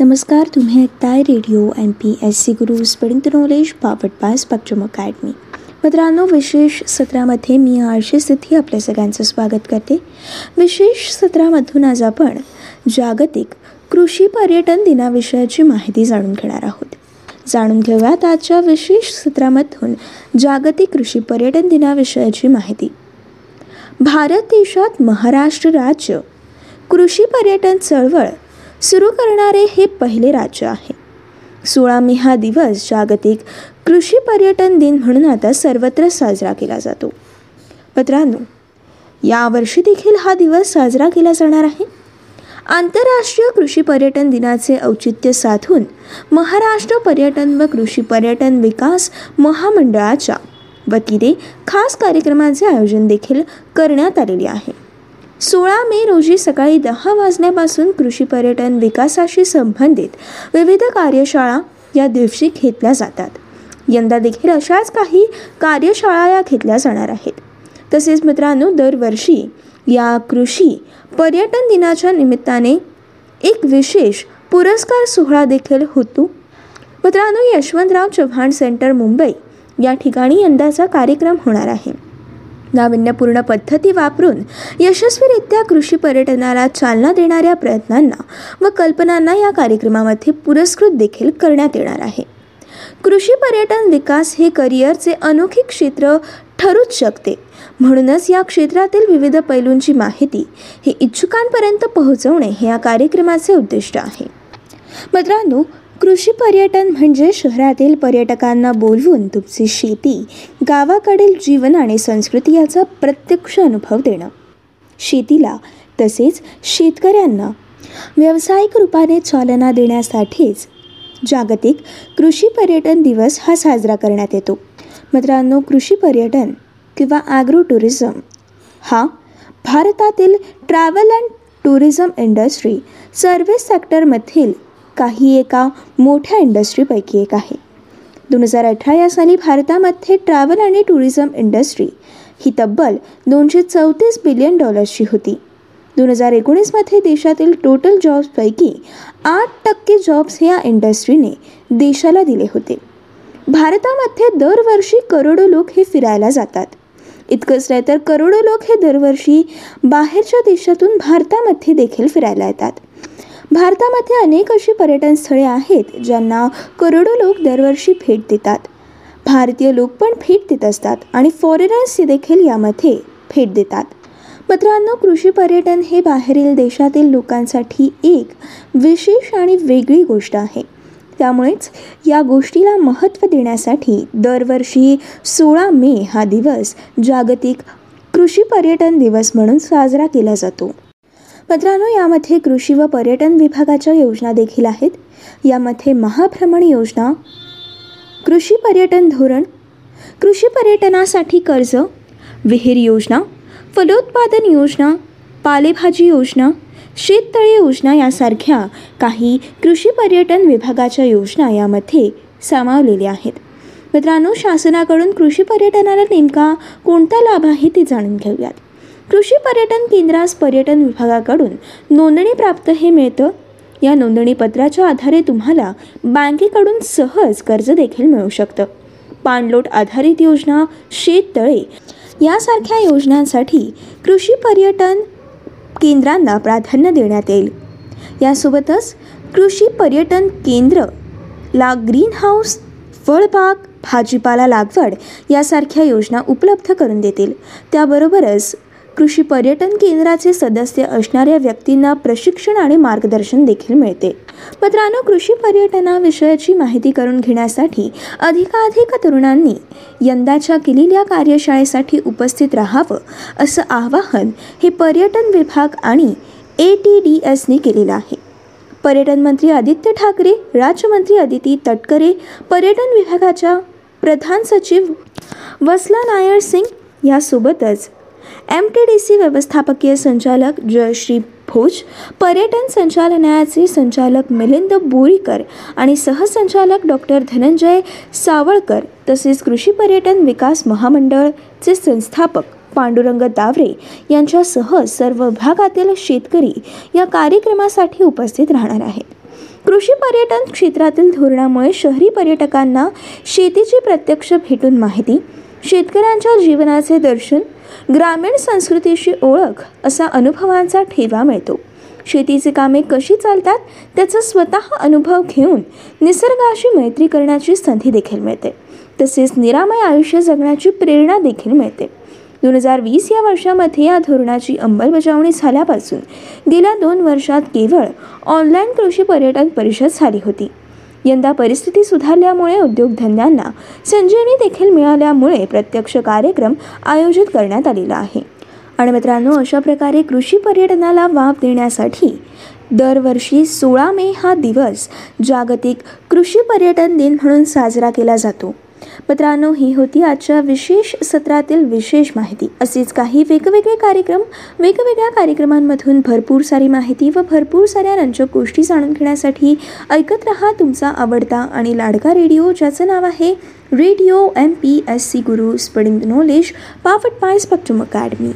नमस्कार तुम्ही ऐकताय radio M P S C Guru spreading the knowledge powered by Spectrum Academy. मित्रांनो विशेष सत्रामध्ये मी आळशी स्थिती आपल्या सगळ्यांचं स्वागत करते. विशेष सत्रामधून आज आपण जागतिक कृषी पर्यटन दिनाविषयाची माहिती जाणून घेणार आहोत. जाणून घेऊयात आजच्या विशेष सत्रामधून जागतिक कृषी पर्यटन दिनाविषयाची माहिती. भारत देशात महाराष्ट्र राज्य कृषी पर्यटन चळवळ सुरू करणारे हे पहिले राज्य आहे. सोळा मे हा दिवस जागतिक कृषी पर्यटन दिन म्हणून आता सर्वत्र साजरा केला जातो. मित्रांनो यावर्षी देखील हा दिवस साजरा केला जाणार आहे. आंतरराष्ट्रीय कृषी पर्यटन दिनाचे औचित्य साधून महाराष्ट्र पर्यटन व कृषी पर्यटन विकास महामंडळाच्या वतीने खास कार्यक्रमाचे आयोजन देखील करण्यात आलेले आहे. सोळा मे रोजी सकाळी दहा वाजल्यापासून कृषी पर्यटन विकासाशी संबंधित विविध कार्यशाळा या दिवशी घेतल्या जातात. यंदा देखील अशाच काही कार्यशाळा या घेतल्या जाणार आहेत. तसेच मित्रांनो दरवर्षी या कृषी पर्यटन दिनाच्या निमित्ताने एक विशेष पुरस्कार सोहळा देखील होतो. मित्रांनो यशवंतराव चव्हाण सेंटर मुंबई या ठिकाणी यंदाचा कार्यक्रम होणार आहे. नाविन्यपूर्ण पद्धती वापरून यशस्वीरित्या कृषी पर्यटनाला चालना देणाऱ्या प्रयत्नांना व कल्पनांना या कार्यक्रमामध्ये पुरस्कृत देखील करण्यात येणार आहे. कृषी पर्यटन विकास हे करिअरचे अनोखे क्षेत्र ठरूच शकते. म्हणूनच या क्षेत्रातील विविध पैलूंची माहिती हे इच्छुकांपर्यंत पोहोचवणे हे या कार्यक्रमाचे उद्दिष्ट आहे. मित्रांनो कृषी पर्यटन म्हणजे शहरातील पर्यटकांना बोलवून तुमची शेती गावाकडील जीवन आणि संस्कृती याचा प्रत्यक्ष अनुभव देणं. शेतीला तसेच शेतकऱ्यांना व्यावसायिक रूपाने चालना देण्यासाठीच जागतिक कृषी पर्यटन दिवस हा साजरा करण्यात येतो. मित्रांनो कृषी पर्यटन किंवा ॲग्रो टुरिझम हा भारतातील travel and tourism industry service सेक्टरमधील काही एका मोठ्या इंडस्ट्रीपैकी एक आहे. दोन हजार अठरा या साली भारतामध्ये ट्रॅव्हल आणि टुरिझम इंडस्ट्री ही तब्बल दोनशे चौतीस बिलियन डॉलर्सची होती. दोन हजार एकोणीसमध्ये देशातील टोटल जॉब्सपैकी आठ टक्के जॉब्स या इंडस्ट्रीने देशाला दिले होते. भारतामध्ये दरवर्षी करोडो लोक हे फिरायला जातात. इतकंच नाही तर करोडो लोक हे दरवर्षी बाहेरच्या देशातून भारतामध्ये देखील फिरायला येतात. भारतामध्ये अनेक अशी पर्यटन स्थळे आहेत ज्यांना करोडो लोक दरवर्षी भेट देतात. भारतीय लोक पण भेट देत असतात आणि फॉरेनर्स देखील यामध्ये भेट देतात. मित्रांनो कृषी पर्यटन हे बाहेरील देशातील लोकांसाठी एक विशेष आणि वेगळी गोष्ट आहे. त्यामुळेच या गोष्टीला महत्त्व देण्यासाठी दरवर्षी सोळा मे हा दिवस जागतिक कृषी पर्यटन दिवस म्हणून साजरा केला जातो. मित्रांनो यामध्ये कृषी व पर्यटन विभागाच्या योजना देखील आहेत. यामध्ये महाभ्रमण योजना कृषी पर्यटन धोरण कृषी पर्यटनासाठी कर्ज विहीर योजना फलोत्पादन योजना पालेभाजी योजना शेततळे योजना यासारख्या काही कृषी पर्यटन विभागाच्या योजना यामध्ये सामावलेल्या आहेत. मित्रांनो शासनाकडून कृषी पर्यटनाला नेमका कोणता लाभ आहे ते जाणून घेऊयात. कृषी पर्यटन केंद्रास पर्यटन विभागाकडून नोंदणी प्राप्त हे मिळतं. या नोंदणीपत्राच्या आधारे तुम्हाला बँकेकडून सहज कर्ज देखील मिळू शकतं. पाणलोट आधारित योजना शेततळे यासारख्या योजनांसाठी कृषी पर्यटन केंद्रांना प्राधान्य देण्यात येईल. यासोबतच कृषी पर्यटन केंद्र ला ग्रीन हाऊस फळबाग भाजीपाला लागवड यासारख्या योजना उपलब्ध करून देतील. त्याबरोबरच कृषी पर्यटन केंद्राचे सदस्य असणाऱ्या व्यक्तींना प्रशिक्षण आणि मार्गदर्शन देखील मिळते. मित्रांनो कृषी पर्यटनाविषयाची माहिती करून घेण्यासाठी अधिकाधिक तरुणांनी यंदाच्या केलेल्या कार्यशाळेसाठी उपस्थित राहावं असं आवाहन हे पर्यटन विभाग आणि ए टी डी एसने केलेलं आहे. पर्यटन मंत्री आदित्य ठाकरे राज्यमंत्री अदिती तटकरे पर्यटन विभागाच्या प्रधान सचिव वसला नायर सिंग यासोबतच एम टी डी सी व्यवस्थापकीय संचालक जयश्री भोज पर्यटन संचालनालयाचे संचालक मिलिंद बोरीकर आणि सहसंचालक डॉक्टर धनंजय सावळकर तसेच कृषी पर्यटन विकास महामंडळचे संस्थापक पांडुरंग दावरे यांच्यासह सर्व भागातील शेतकरी या कार्यक्रमासाठी उपस्थित राहणार आहेत. कृषी पर्यटन क्षेत्रातील धोरणामुळे शहरी पर्यटकांना शेतीची प्रत्यक्ष भेटून माहिती शेतकऱ्यांच्या जीवनाचे दर्शन ग्रामीण संस्कृतीशी ओळख असा अनुभवांचा ठेवा मिळतो. शेतीची कामे कशी चालतात त्याचा स्वतः अनुभव घेऊन निसर्गाशी मैत्री करण्याची संधी देखील मिळते. तसेच निरामय आयुष्य जगण्याची प्रेरणा देखील मिळते. दोन हजार वीस या वर्षामध्ये या धोरणाची अंमलबजावणी झाल्यापासून गेल्या दोन वर्षात केवळ ऑनलाईन कृषी पर्यटन परिषद झाली होती. यंदा परिस्थिती सुधारल्यामुळे उद्योगधंद्यांना संजीवनी देखील मिळाल्यामुळे प्रत्यक्ष कार्यक्रम आयोजित करण्यात आलेला आहे. आणि मित्रांनो अशा प्रकारे कृषी पर्यटनाला वाव देण्यासाठी दरवर्षी सोळा मे हा दिवस जागतिक कृषी पर्यटन दिन म्हणून साजरा केला जातो. मित्रांनो ही होती आजच्या विशेष सत्रातील विशेष माहिती. असेच काही वेगवेगळे कार्यक्रम वेगवेगळ्या कार्यक्रमांमधून भरपूर सारी माहिती व भरपूर साऱ्या रंजक गोष्टी जाणून घेण्यासाठी ऐकत रहा तुमचा आवडता आणि लाडका रेडिओ ज्याचं नाव आहे radio M P S C Guru spreading knowledge powered by Spectrum Academy